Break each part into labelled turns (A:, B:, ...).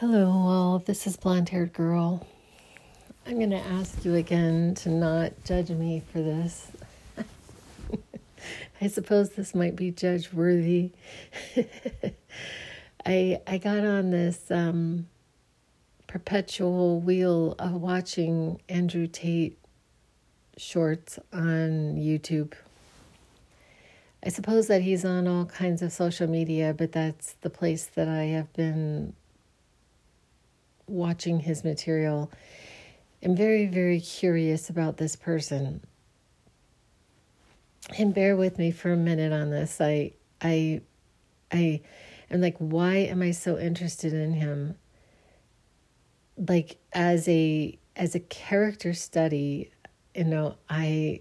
A: Hello, all. this is blonde haired girl. I'm going to ask you again to not judge me for this. I suppose this might be judge worthy. I I got on this um, perpetual wheel of watching Andrew Tate shorts on YouTube. I suppose that he's on all kinds of social media, but that's the place that I have been watching his material. I'm very, very curious about this person. And bear with me for a minute on this. I, I, I am like, why am I so interested in him? Like as a as a character study, you know, I,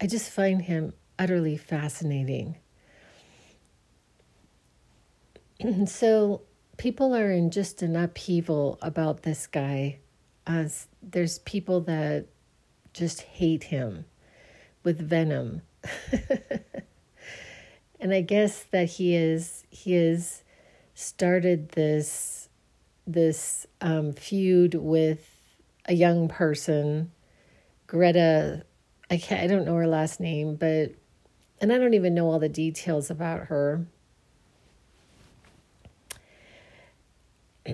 A: I just find him utterly fascinating. And so people are in just an upheaval about this guy. There's people that just hate him with venom. and I guess that he is he has started this this um, feud with a young person, Greta. I can't, I don't know her last name, but and I don't even know all the details about her.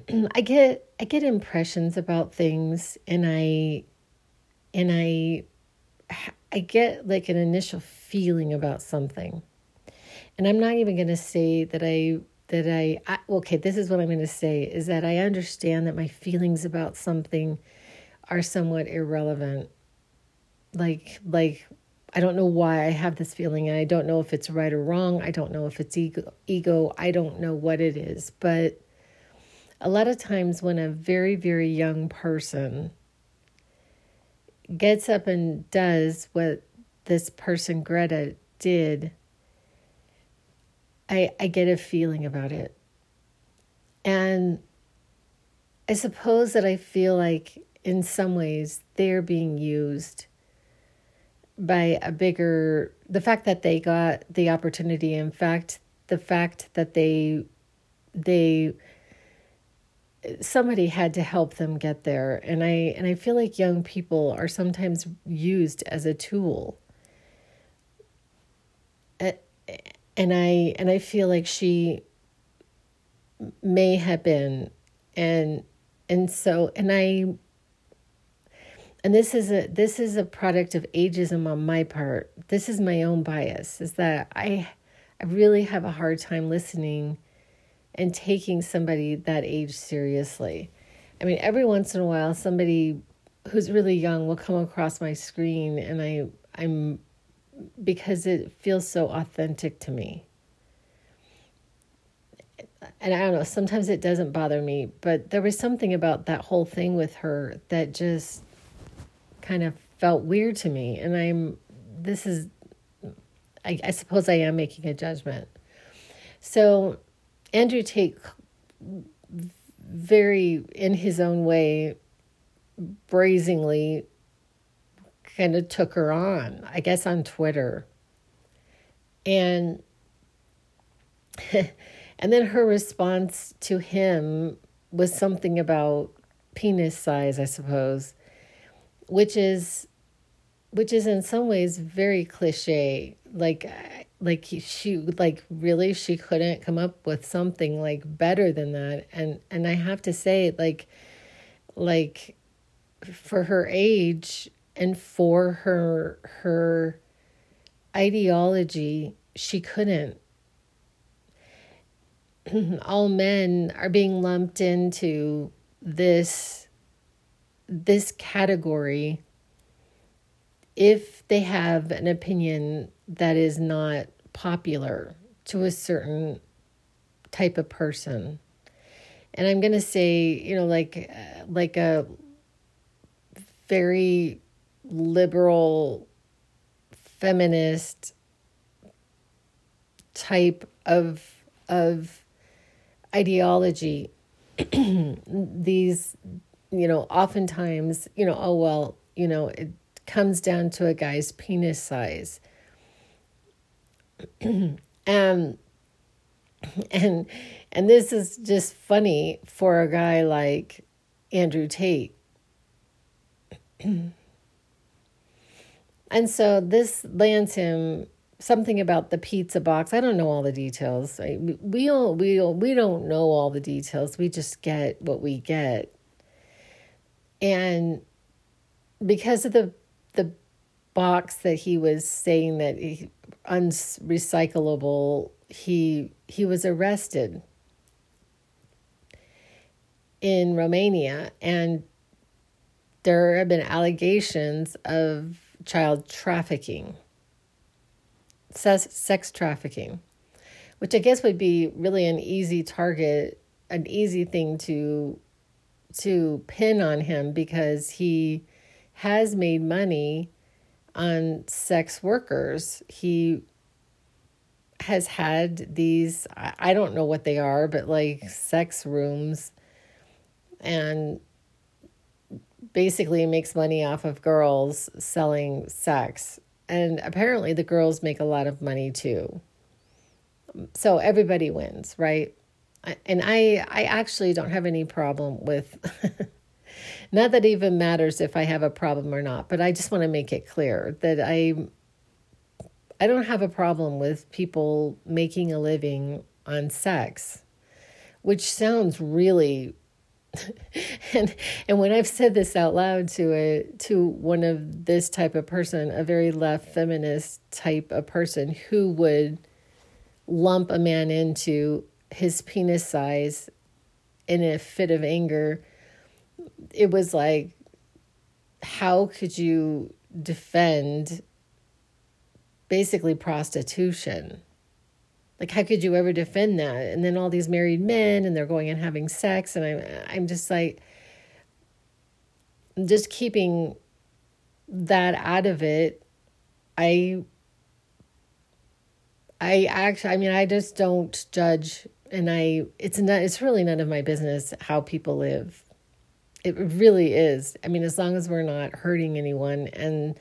A: I get I get impressions about things and I and I I get like an initial feeling about something. And I'm not even going to say that I that I, I okay, this is what I'm going to say is that I understand that my feelings about something are somewhat irrelevant. Like like I don't know why I have this feeling and I don't know if it's right or wrong. I don't know if it's ego ego. I don't know what it is, but a lot of times when a very, very young person gets up and does what this person, Greta, did, I, I get a feeling about it. And I suppose that I feel like in some ways they're being used by a bigger the fact that they got the opportunity in fact the fact that they they somebody had to help them get there. And i and i feel like young people are sometimes used as a tool. And i and i feel like she may have been. And and so and i and this is a this is a product of ageism on my part. This is my own bias is that i i really have a hard time listening and taking somebody that age seriously. I mean, every once in a while, somebody who's really young will come across my screen, and I, I'm because it feels so authentic to me. And I don't know, sometimes it doesn't bother me, but there was something about that whole thing with her that just kind of felt weird to me. And I'm, this is, I, I suppose I am making a judgment. So Andrew Tate very in his own way brazenly kind of took her on, I guess on Twitter. And and then her response to him was something about penis size, I suppose, which is which is in some ways very cliche. Like like she like really she couldn't come up with something like better than that. And and i have to say like like for her age and for her her ideology she couldn't. All men are being lumped into this this category if they have an opinion that is not popular to a certain type of person. And I'm going to say, you know, like uh, like a very liberal feminist type of of ideology these you know oftentimes you know oh well you know it comes down to a guy's penis size. And and and this is just funny for a guy like Andrew Tate. and so this lands him something about the pizza box. I don't know all the details. We don't we don't, we don't know all the details. We just get what we get. And because of the the box that he was saying that he, unrecyclable, he he was arrested in Romania and there have been allegations of child trafficking sex, sex trafficking, which I guess would be really an easy target, an easy thing to to pin on him because he has made money on sex workers. He has had these I don't know what they are, but like sex rooms and basically makes money off of girls selling sex and apparently the girls make a lot of money too. So everybody wins, right? And I I actually don't have any problem with not that it even matters if I have a problem or not, but I just want to make it clear that I I don't have a problem with people making a living on sex, which sounds really and and when I've said this out loud to a to one of this type of person, a very left feminist type of person who would lump a man into his penis size in a fit of anger, it was like, how could you defend basically prostitution? like how could you ever defend that and then all these married men and they're going and having sex and i'm i'm just like just keeping that out of it i i actually i mean i just don't judge and i it's not it's really none of my business how people live it really is. I mean as long as we're not hurting anyone and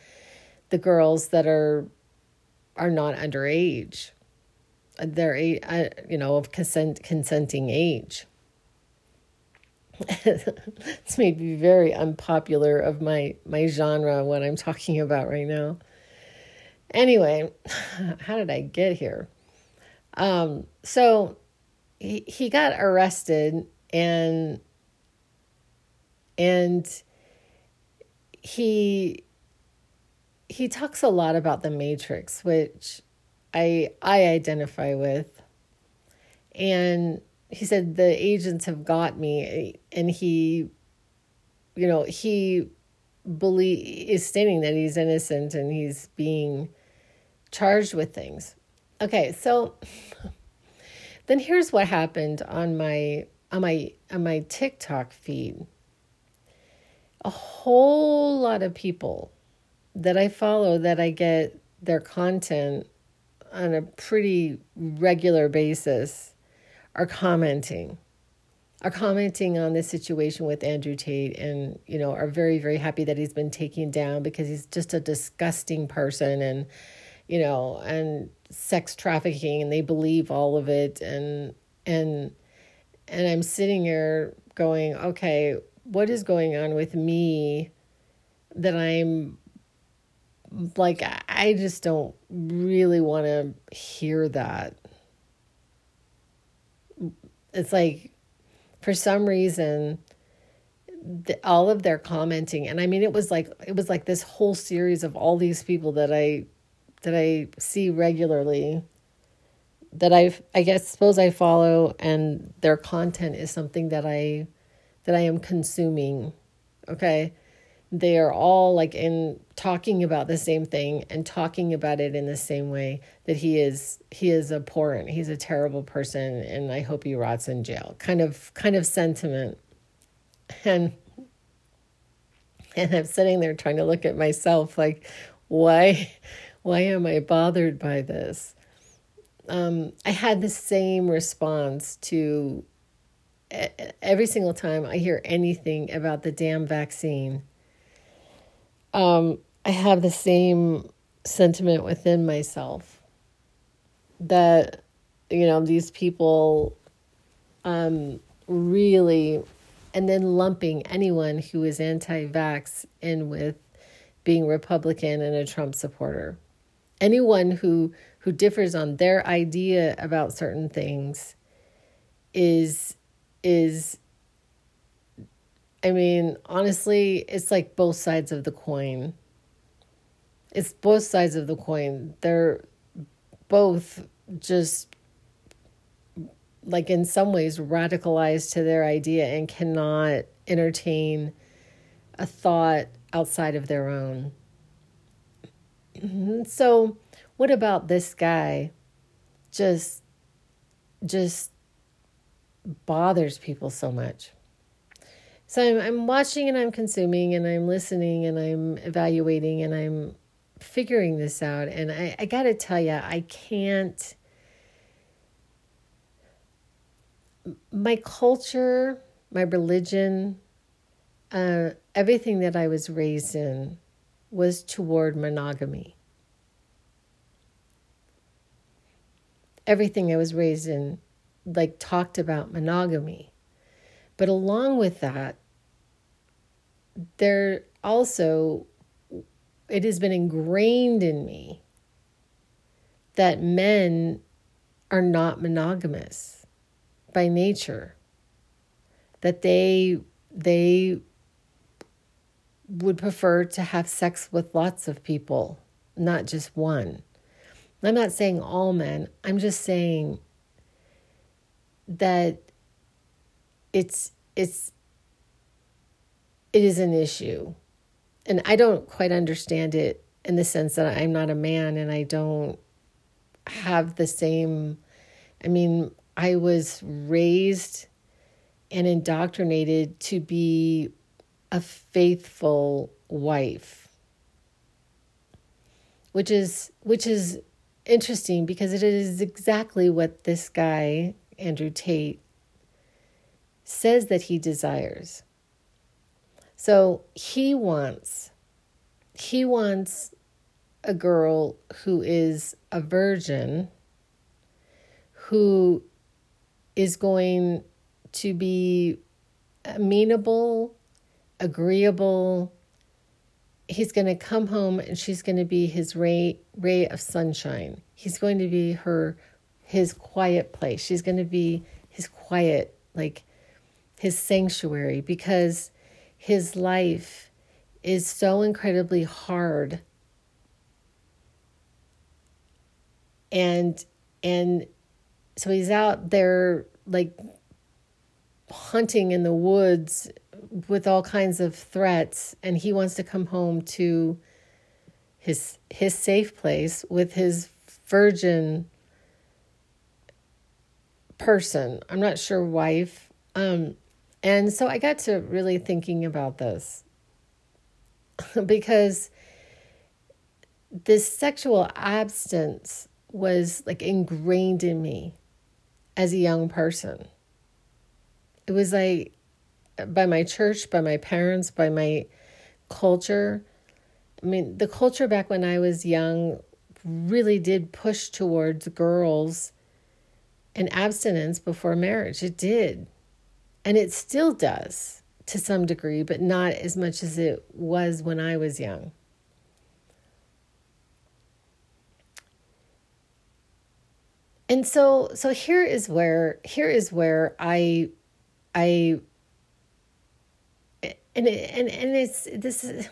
A: the girls that are are not underage their uh, you know of consent consenting age. It's made me very unpopular of my my genre what i'm talking about right now. Anyway how did i get here? Um so he, he got arrested and and he he talks a lot about the matrix which I I identify with. And he said the agents have got me and he you know, he believe is stating that he's innocent and he's being charged with things. Okay, so then here's what happened on my on my on my TikTok feed. A whole lot of people that I follow that I get their content on a pretty regular basis are commenting are commenting on this situation with Andrew Tate and you know are very very happy that he's been taken down because he's just a disgusting person and you know and sex trafficking and they believe all of it and and and I'm sitting here going okay what is going on with me that I'm like I just don't really want to hear that. It's like for some reason the, all of their commenting and I mean it was like it was like this whole series of all these people that I that I see regularly that I I guess suppose I follow and their content is something that I that I am consuming. Okay? they are all like in talking about the same thing and talking about it in the same way that he is he is abhorrent he's a terrible person and i hope he rots in jail kind of kind of sentiment and and i'm sitting there trying to look at myself like why why am i bothered by this um, i had the same response to every single time i hear anything about the damn vaccine um, I have the same sentiment within myself that you know, these people um, really, and then lumping anyone who is anti vax in with being Republican and a Trump supporter. Anyone who who differs on their idea about certain things is is I mean, honestly, it's like both sides of the coin. It's both sides of the coin. They're both just like in some ways radicalized to their idea and cannot entertain a thought outside of their own. Mm-hmm. So, what about this guy just just bothers people so much? So I'm I'm watching and I'm consuming and I'm listening and I'm evaluating and I'm figuring this out and I, I gotta tell you, I can't my culture, my religion, uh, everything that I was raised in was toward monogamy. Everything I was raised in, like, talked about monogamy. But along with that, there also, it has been ingrained in me that men are not monogamous by nature that they they would prefer to have sex with lots of people not just one i'm not saying all men i'm just saying that it's it's it is an issue. And i don't quite understand it in the sense that i'm not a man and i don't have the same i mean i was raised and indoctrinated to be a faithful wife which is which is interesting because it is exactly what this guy Andrew Tate says that he desires. So he wants he wants a girl who is a virgin who is going to be amenable, agreeable. He's going to come home and she's going to be his ray ray of sunshine. He's going to be her his quiet place. She's going to be his quiet like his sanctuary because his life is so incredibly hard and and so he's out there like hunting in the woods with all kinds of threats and he wants to come home to his his safe place with his virgin person i'm not sure wife um and so I got to really thinking about this because this sexual abstinence was like ingrained in me as a young person. It was like by my church, by my parents, by my culture. I mean, the culture back when I was young really did push towards girls and abstinence before marriage. It did. And it still does to some degree, but not as much as it was when I was young. And so so here is where here is where I I and and and it's this is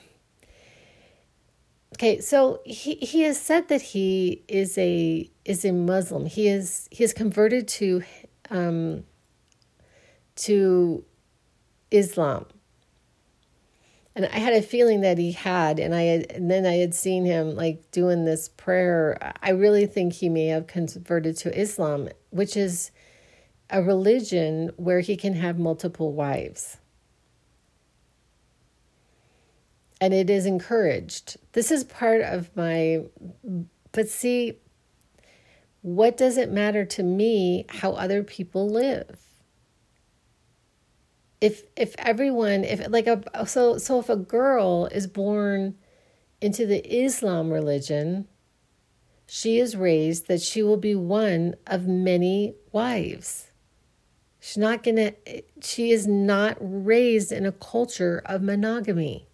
A: okay so he he has said that he is a is a muslim he is he is converted to um to Islam. And I had a feeling that he had, and I had, and then I had seen him like doing this prayer. I really think he may have converted to Islam, which is a religion where he can have multiple wives. And it is encouraged. This is part of my, but see, what does it matter to me how other people live? if if everyone if like a so so if a girl is born into the Islam religion she is raised that she will be one of many wives. She's not to, she is not raised in a culture of monogamy.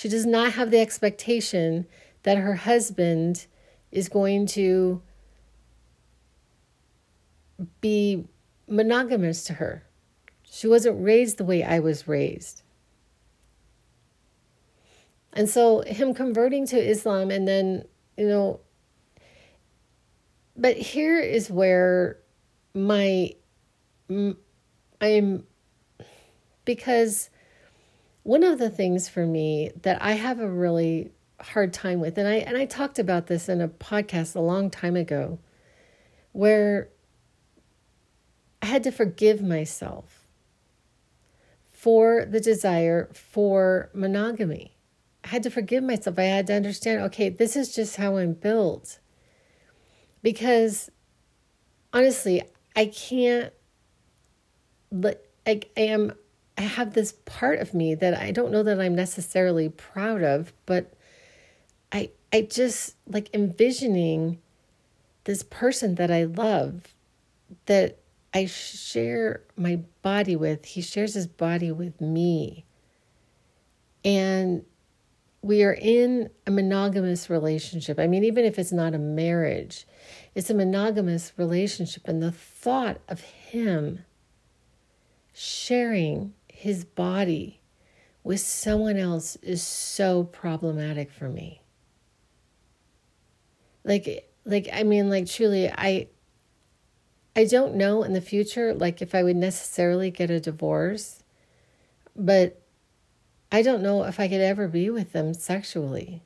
A: She does not have the expectation that her husband is going to be monogamous to her. She wasn't raised the way I was raised. And so, him converting to Islam and then, you know, but here is where my I'm because one of the things for me that I have a really hard time with and I and I talked about this in a podcast a long time ago where I had to forgive myself for the desire for monogamy. I had to forgive myself. I had to understand, okay, this is just how I'm built. Because honestly, I can't I, I am I have this part of me that I don't know that I'm necessarily proud of, but I I just like envisioning this person that I love that I share my body with. He shares his body with me. And we are in a monogamous relationship. I mean, even if it's not a marriage, it's a monogamous relationship. And the thought of him sharing his body with someone else is so problematic for me. Like, like, I mean, like, truly, I, I don't know in the future, like, if I would necessarily get a divorce, but I don't know if I could ever be with them sexually.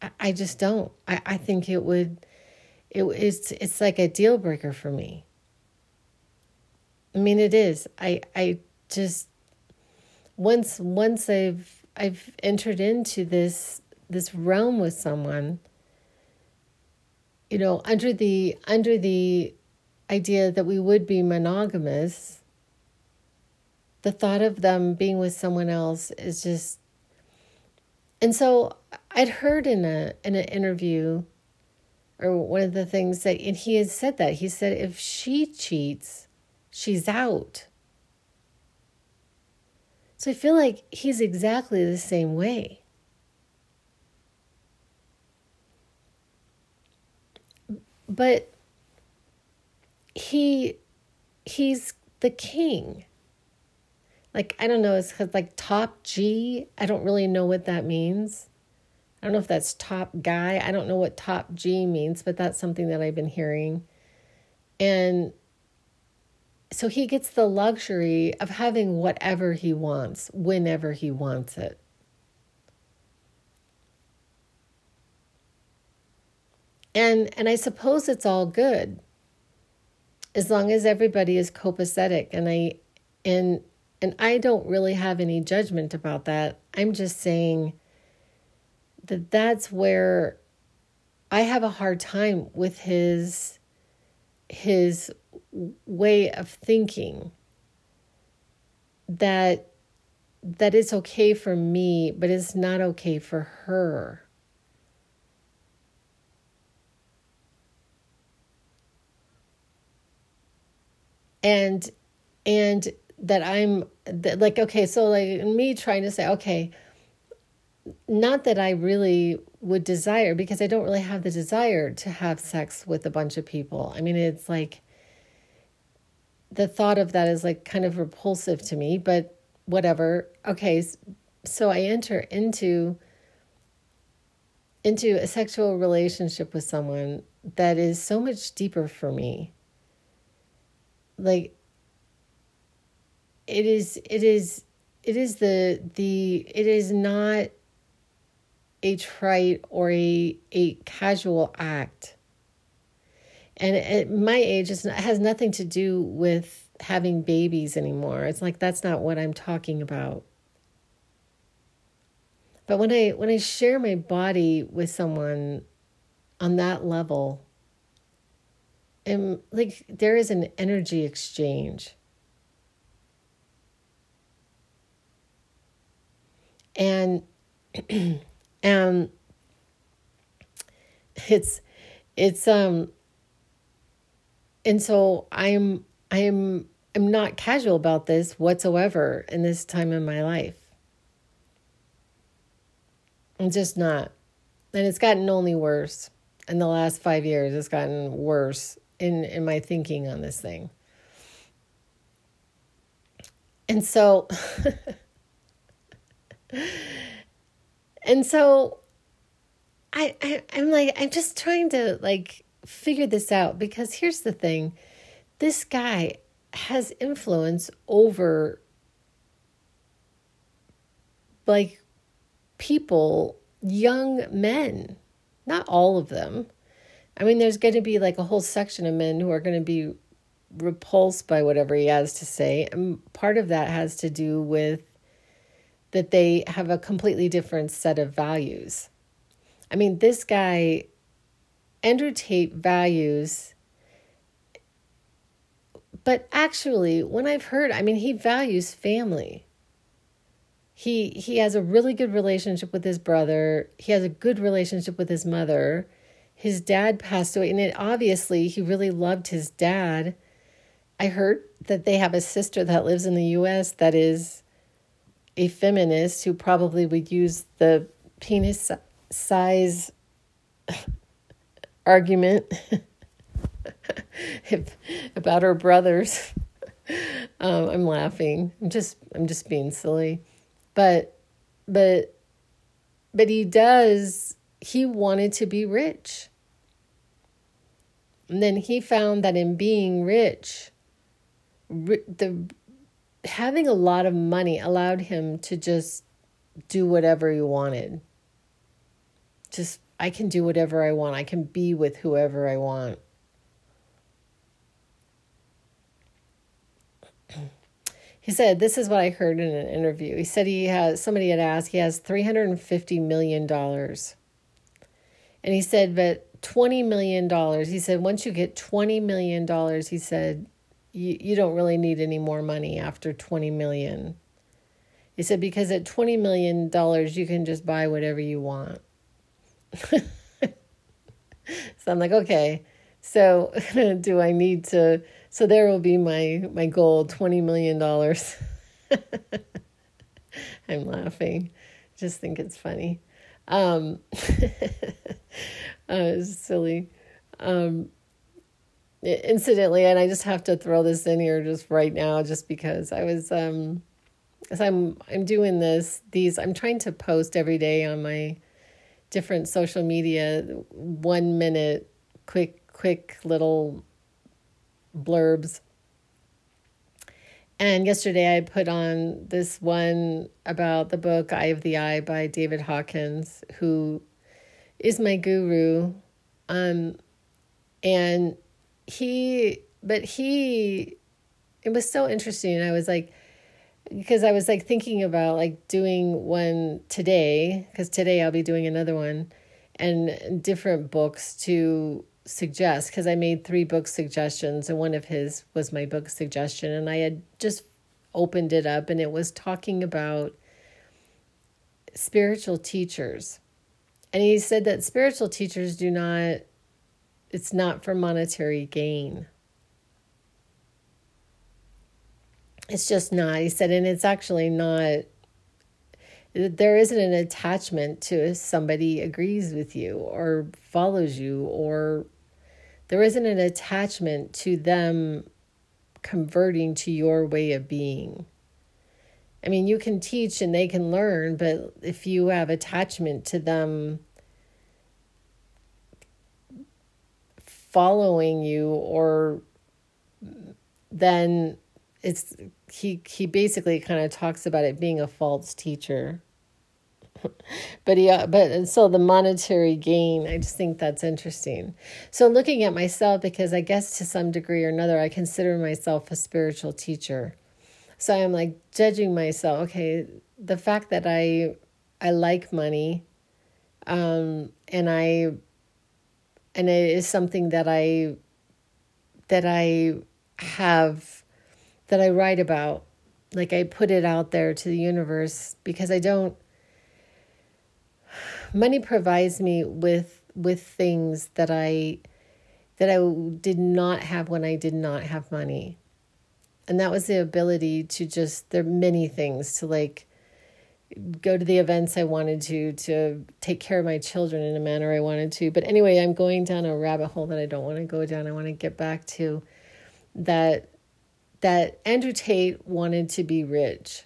A: I, I just don't. I, I think it would it, it's it's like a deal breaker for me. I mean, it is. I I just once once I've I've entered into this this realm with someone, you know, under the under the idea that we would be monogamous, the thought of them being with someone else is just and so I'd heard in a in an interview or one of the things that, and he had said that. He said, if she cheats, she's out. So I feel like he's exactly the same way. But he he's the king. Like I don't know, it's like top G. I don't really know what that means. I don't know if that's top guy. I don't know what top G means, but that's something that I've been hearing. And so he gets the luxury of having whatever he wants, whenever he wants it. And and I suppose it's all good as long as everybody is copacetic and I and and I don't really have any judgment about that. I'm just saying that that's where I have a hard time with his his way of thinking that that it's okay for me but it's not okay for her. And and that i'm that like okay so like me trying to say okay not that I really would desire because I don't really have the desire to have sex with a bunch of people. I mean, it's like the thought of that is like kind of repulsive to me, but whatever. Okay, so I enter into into a sexual relationship with someone that is so much deeper for me. Like it is it is it is the the it is not a trite or a, a casual act. And at my age, it has nothing to do with having babies anymore. It's like that's not what I'm talking about. But when I when I share my body with someone on that level, and like there is an energy exchange. And And it's it's um and so i'm i'm i'm not casual about this whatsoever in this time in my life. I'm just not. And it's gotten only worse. In the last five years it's gotten worse in in my thinking on this thing. And so and so I, I I'm like I'm just trying to like figure this out because here's the thing. This guy has influence over like people, young men. Not all of them. I mean, there's going to be like a whole section of men who are going to be repulsed by whatever he has to say. And part of that has to do with that they have a completely different set of values. I mean, this guy, Andrew Tate, values, but actually, when I've heard, I mean, he values family. He he has a really good relationship with his brother. He has a good relationship with his mother. His dad passed away, and it obviously he really loved his dad. I heard that they have a sister that lives in the U.S. that is a feminist who probably would use the penis size argument if, about her brothers. Um, I'm laughing. I'm just I'm just being silly, but but but he does. He wanted to be rich, and then he found that in being rich, the having a lot of money allowed him to just do whatever he wanted just I can do whatever I want. I can be with whoever I want. he said, This is what I heard in an interview. He said he has, somebody had asked, he has $350 million. And he said, But $20 million, he said, once you get $20 million, he said, you, you don't really need any more money after 20 million. He said, because at $20 million, you can just buy whatever you want. so I'm like, okay, so do I need to? So there will be my my goal, twenty million dollars. I'm laughing, just think it's funny. Um, uh, it's silly. Um, incidentally, and I just have to throw this in here just right now, just because I was um, as I'm I'm doing this. These I'm trying to post every day on my different social media one minute quick quick little blurbs and yesterday i put on this one about the book eye of the I by david hawkins who is my guru um and he but he it was so interesting i was like because I was like thinking about like doing one today because today I'll be doing another one and different books to suggest because I made three book suggestions and one of his was my book suggestion and I had just opened it up and it was talking about spiritual teachers. And he said that spiritual teachers do not it's not for monetary gain. It's just not. He said, and it's actually not. There isn't an attachment to if somebody agrees with you or follows you, or there isn't an attachment to them converting to your way of being. I mean, you can teach and they can learn, but if you have attachment to them following you or then it's he he basically kind of talks about it being a false teacher. But he uh, but and so the monetary gain i just think that's interesting. So looking at myself because i guess to some degree or another i consider myself a spiritual teacher. So i'm like judging myself okay the fact that i i like money um and i and it is something that i that i have that I write about. Like I put it out there to the universe because I don't. Money provides me with with things that I that I did not have when I did not have money. And that was the ability to just there are many things to like go to the events I wanted to, to take care of my children in a manner I wanted to. But anyway, I'm going down a rabbit hole that I don't want to go down. I want to get back to that that Andrew Tate wanted to be rich.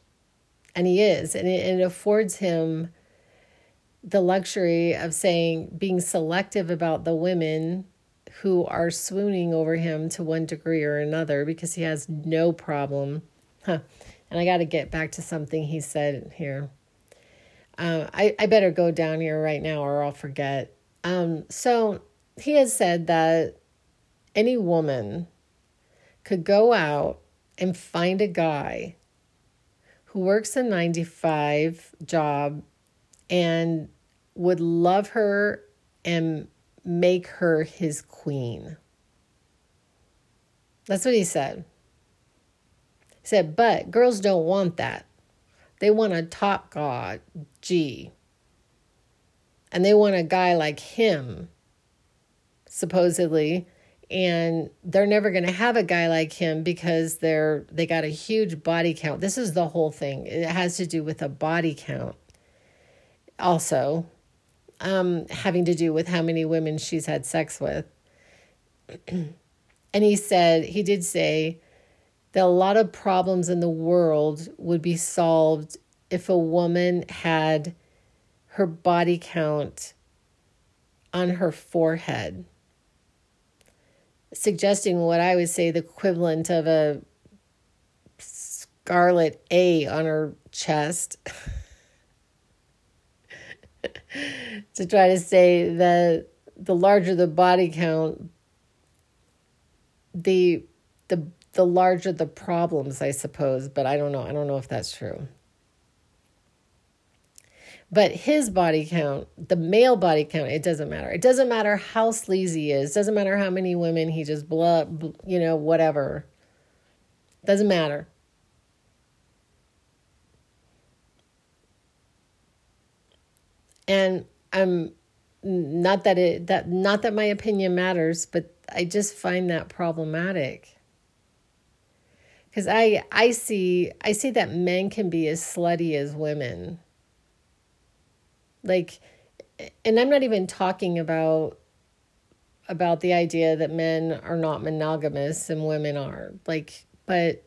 A: And he is, and it, it affords him the luxury of saying being selective about the women who are swooning over him to one degree or another because he has no problem. Huh. And I got to get back to something he said here. Uh, I, I better go down here right now or I'll forget. Um, so he has said that any woman could go out and find a guy who works a 95 job and would love her and make her his queen. That's what he said. He said, but girls don't want that. They want a top god, G. And they want a guy like him, supposedly. And they're never going to have a guy like him because they're they got a huge body count. This is the whole thing. It has to do with a body count. Also, um, having to do with how many women she's had sex with. and he said, he did say that a lot of problems in the world would be solved if a woman had her body count on her forehead, suggesting what I would say the equivalent of a scarlet A on her chest. to try to say that the larger the body count, the the the larger the problems, I suppose, but I don't know. I don't know if that's true. But his body count, the male body count, it doesn't matter. It doesn't matter how sleazy he is. It doesn't matter how many women he just blood, you know, whatever. Doesn't matter. And I'm not that it that not that my opinion matters, but I just find that problematic. Cuz I I see I see that men can be as slutty as women. Like and I'm not even talking about about the idea that men are not monogamous and women are. Like but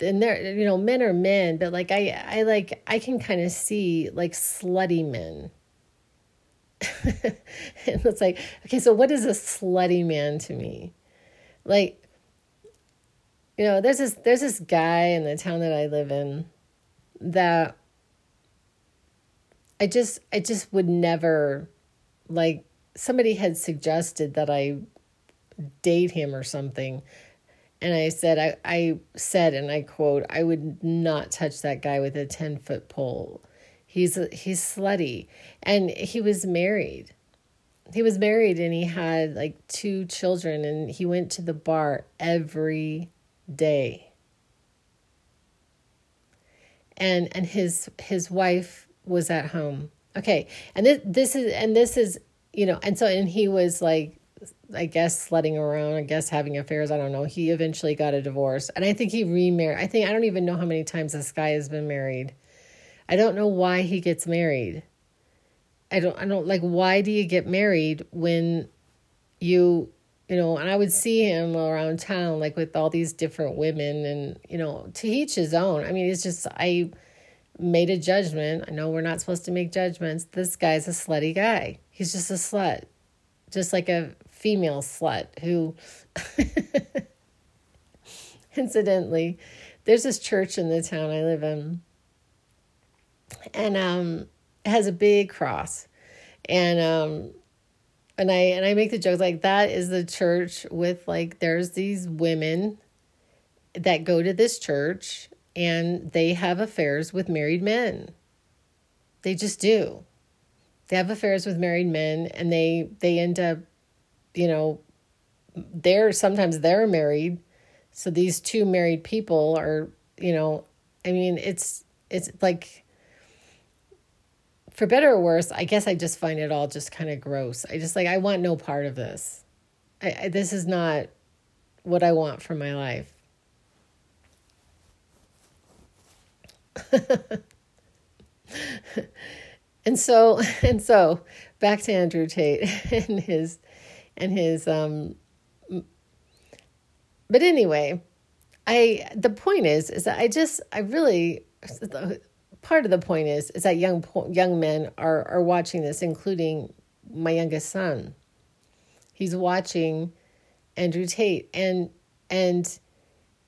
A: and there you know men are men but like i i like i can kind of see like slutty men and it's like okay so what is a slutty man to me like you know there's this there's this guy in the town that i live in that i just i just would never like somebody had suggested that i date him or something and I said, I, I said, and I quote, I would not touch that guy with a 10 foot pole. He's, he's slutty. And he was married. He was married and he had like two children and he went to the bar every day. And, and his, his wife was at home. Okay. And this, this is, and this is, you know, and so, and he was like I guess sledding around, I guess having affairs, I don't know. He eventually got a divorce. And I think he remarried. I think I don't even know how many times this guy has been married. I don't know why he gets married. I don't I don't like why do you get married when you you know, and I would see him around town like with all these different women and you know, to each his own. I mean, it's just I made a judgment. I know we're not supposed to make judgments. This guy's a slutty guy. He's just a slut. Just like a female slut who, incidentally, there's this church in the town I live in, and um, has a big cross, and um, and I and I make the joke like that is the church with like there's these women that go to this church and they have affairs with married men. They just do. They have affairs with married men and they they end up you know, they're sometimes they're married. So these two married people are, you know, I mean, it's it's like for better or worse, I guess I just find it all just kind of gross. I just like, I want no part of this. I, I, this is not what I want for my life. and so, and so, back to Andrew Tate and his, and his, um, but anyway, I, the point is, is that I just, I really, part of the point is is that young young men are are watching this, including my youngest son. He's watching Andrew Tate, and and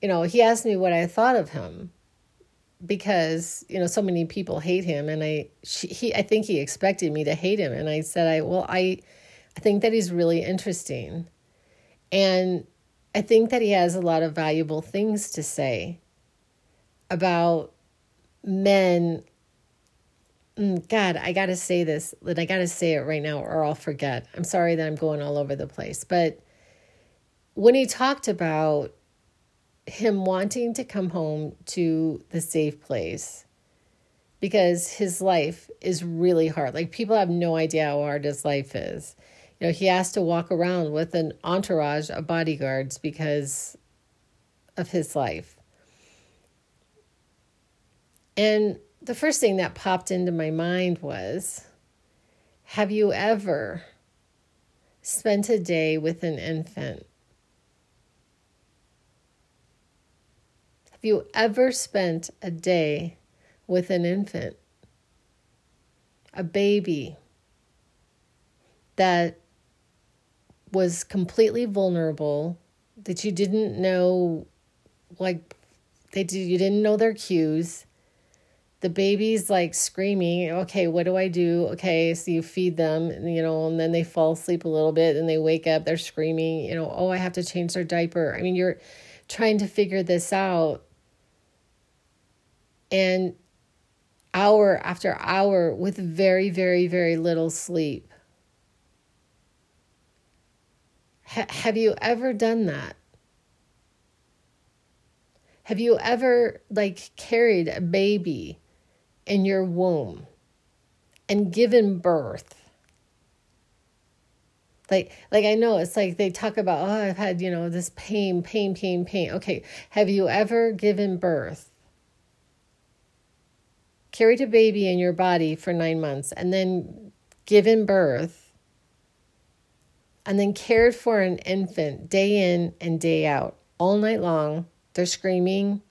A: you know he asked me what I thought of him because you know so many people hate him, and I she, he I think he expected me to hate him, and I said I well I I think that he's really interesting, and I think that he has a lot of valuable things to say about men mm, God, I got to say this, and I got to say it right now or I'll forget. I'm sorry that I'm going all over the place. But when he talked about him wanting to come home to the safe place because his life is really hard. Like people have no idea how hard his life is. You know, he has to walk around with an entourage of bodyguards because of his life. And the first thing that popped into my mind was Have you ever spent a day with an infant? Have you ever spent a day with an infant? A baby that was completely vulnerable, that you didn't know, like, they did, you didn't know their cues the baby's like screaming, okay, what do I do? Okay, so you feed them, you know, and then they fall asleep a little bit and they wake up, they're screaming, you know, oh, I have to change their diaper. I mean, you're trying to figure this out. And hour after hour with very, very, very little sleep. have you ever done that? Have you ever like carried a baby in your womb and given birth. Like like i know it's like they talk about oh i've had you know this pain pain pain pain. Okay have you ever given birth? Carried a baby in your body for nine months and then given birth and then cared for an infant day in and day out all night long. They're screaming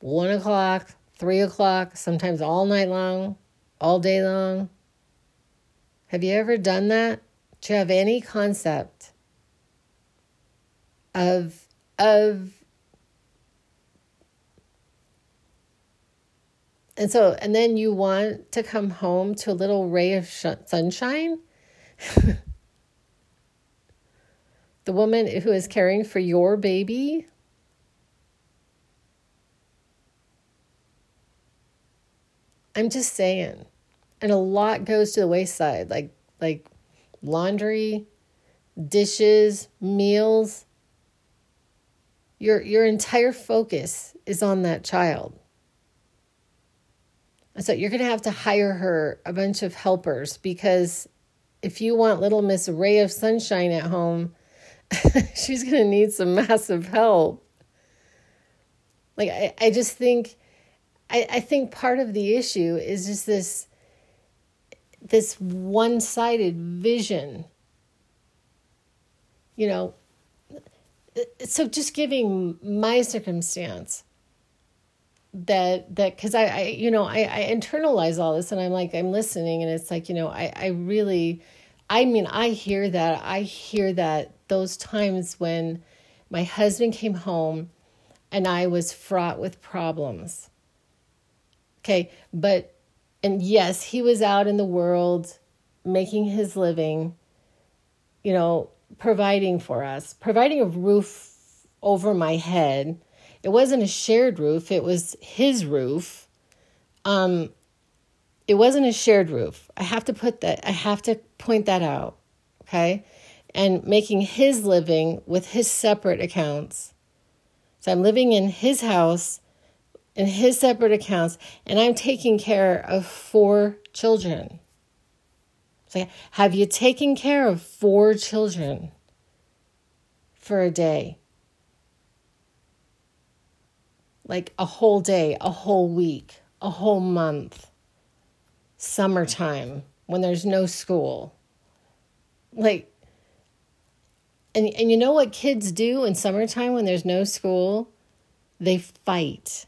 A: one o'clock three o'clock, sometimes all night long, all day long. Have you ever done that? Do you have any concept of of and so and then you want to come home to a little ray of sh- sunshine the woman who is caring for your baby I'm just saying. And a lot goes to the wayside, like like laundry, dishes, meals. Your your entire focus is on that child. So you're going to have to hire her a bunch of helpers because if you want little Miss Ray of Sunshine at home, she's going to need some massive help. Like I, I just think I, I think part of the issue is just this this one-sided vision. You know so just giving my circumstance that that because I, I you know I, I internalize all this and i'm like i'm listening and it's like you know i i really i mean i hear that i hear that those times when my husband came home and i was fraught with problems Okay, but, and yes, he was out in the world making his living, you know, providing for us, providing a roof over my head. It wasn't a shared roof, it was his roof. Um, it wasn't a shared roof. I have to put that, I have to point that out. Okay. And making his living with his separate accounts. So I'm living in his house in his separate accounts, and I'm taking care of four children. So, have you taken care of four children for a day? Like a whole day, a whole week, a whole month, summertime when there's no school. Like, and, and you know what kids do in summertime when there's no school? They fight.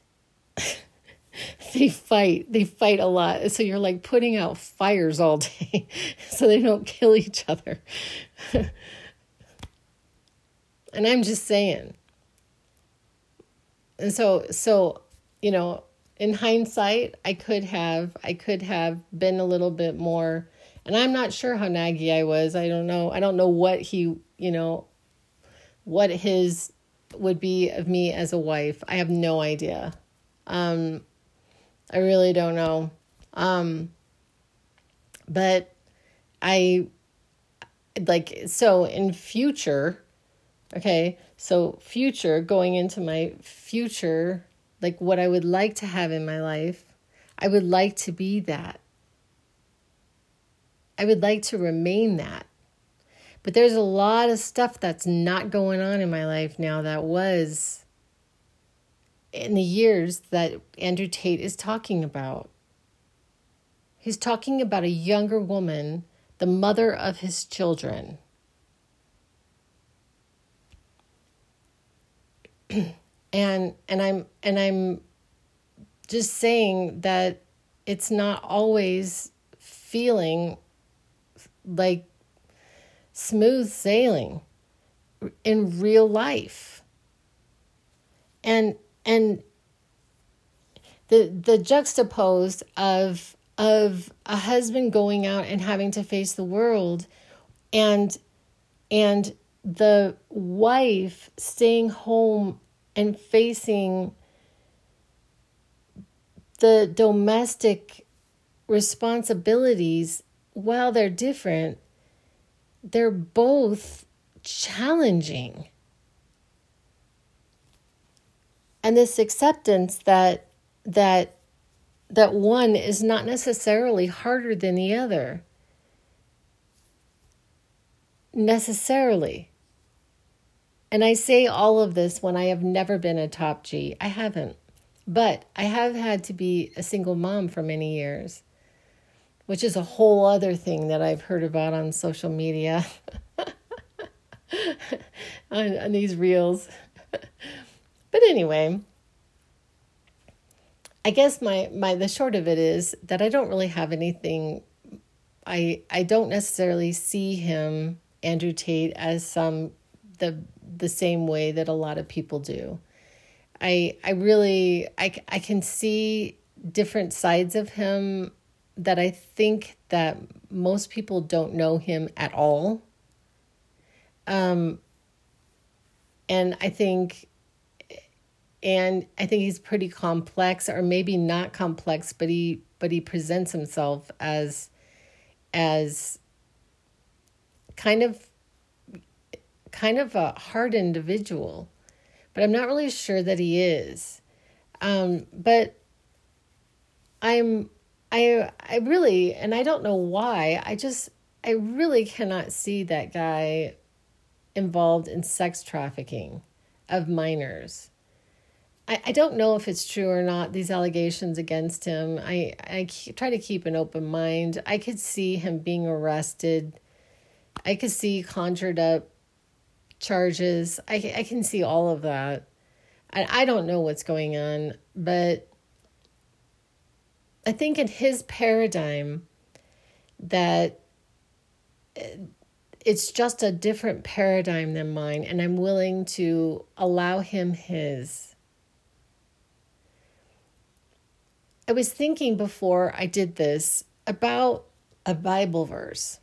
A: they fight. They fight a lot. So you're like putting out fires all day so they don't kill each other. and I'm just saying. And so so you know, in hindsight, I could have I could have been a little bit more and I'm not sure how naggy I was. I don't know. I don't know what he, you know, what his would be of me as a wife. I have no idea. Um, I really don't know. Um, but I like so in future, okay, so future going into my future, like what I would like to have in my life, I would like to be that. I would like to remain that. But there's a lot of stuff that's not going on in my life now that was in the years that Andrew Tate is talking about. He's talking about a younger woman, the mother of his children. and and I'm and I'm just saying that it's not always feeling like smooth sailing in real life. And and the the juxtaposed of of a husband going out and having to face the world and and the wife staying home and facing the domestic responsibilities while they're different they're both challenging. And this acceptance that that that one is not necessarily harder than the other. Necessarily. And I say all of this when I have never been a top G. I haven't. But I have had to be a single mom for many years which is a whole other thing that I've heard about on social media, on, on these reels. but anyway, I guess my, my the short of it is that I don't really have anything. I I don't necessarily see him Andrew Tate as some the the same way that a lot of people do. I I really I I can see different sides of him that I think that most people don't know him at all. Um, and I think, and I think he's pretty complex, or maybe not complex, but he but he presents himself as as kind of kind of a hard individual, but I'm not really sure that he is. Um, but I'm I I really and I don't know why. I just I really cannot see that guy involved in sex trafficking of minors. I, I don't know if it's true or not, these allegations against him. I, I try to keep an open mind. I could see him being arrested. I could see conjured up charges. I, I can see all of that. I, I don't know what's going on, but I think in his paradigm that uh, it's just a different paradigm than mine, and I'm willing to allow him his. I was thinking before I did this about a Bible verse.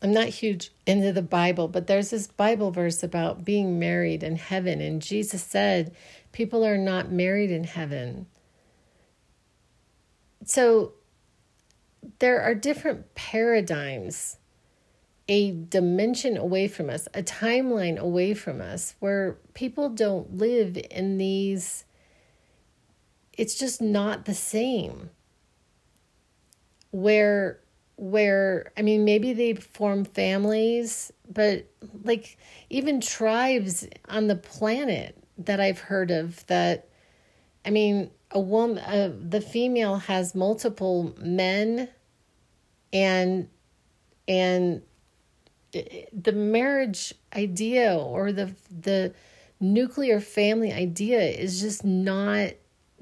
A: I'm not huge into the Bible, but there's this Bible verse about being married in heaven. And Jesus said, People are not married in heaven so there are different paradigms, a dimension away from us, a timeline away from us, where people don't live in these it's just not the same. Where where I mean maybe they form families, but like even tribes on the planet that I've heard of that I mean a woman uh, the female has multiple men and and the marriage idea or the the nuclear family idea is just not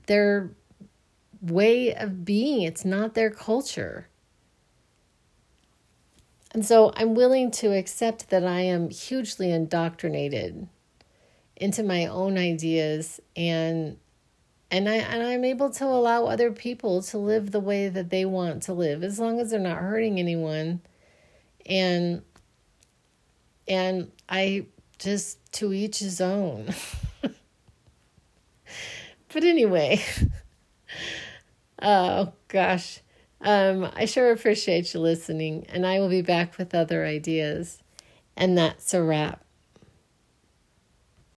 A: their way of being. It's not their culture. And so i'm willing to accept that i am hugely indoctrinated into my own ideas and and I and I'm able to allow other people to live the way that they want to live as long as they're not hurting anyone. And and I just to each his own but anyway. Oh gosh. Um, I sure appreciate you listening and I will be back with other ideas. And that's a wrap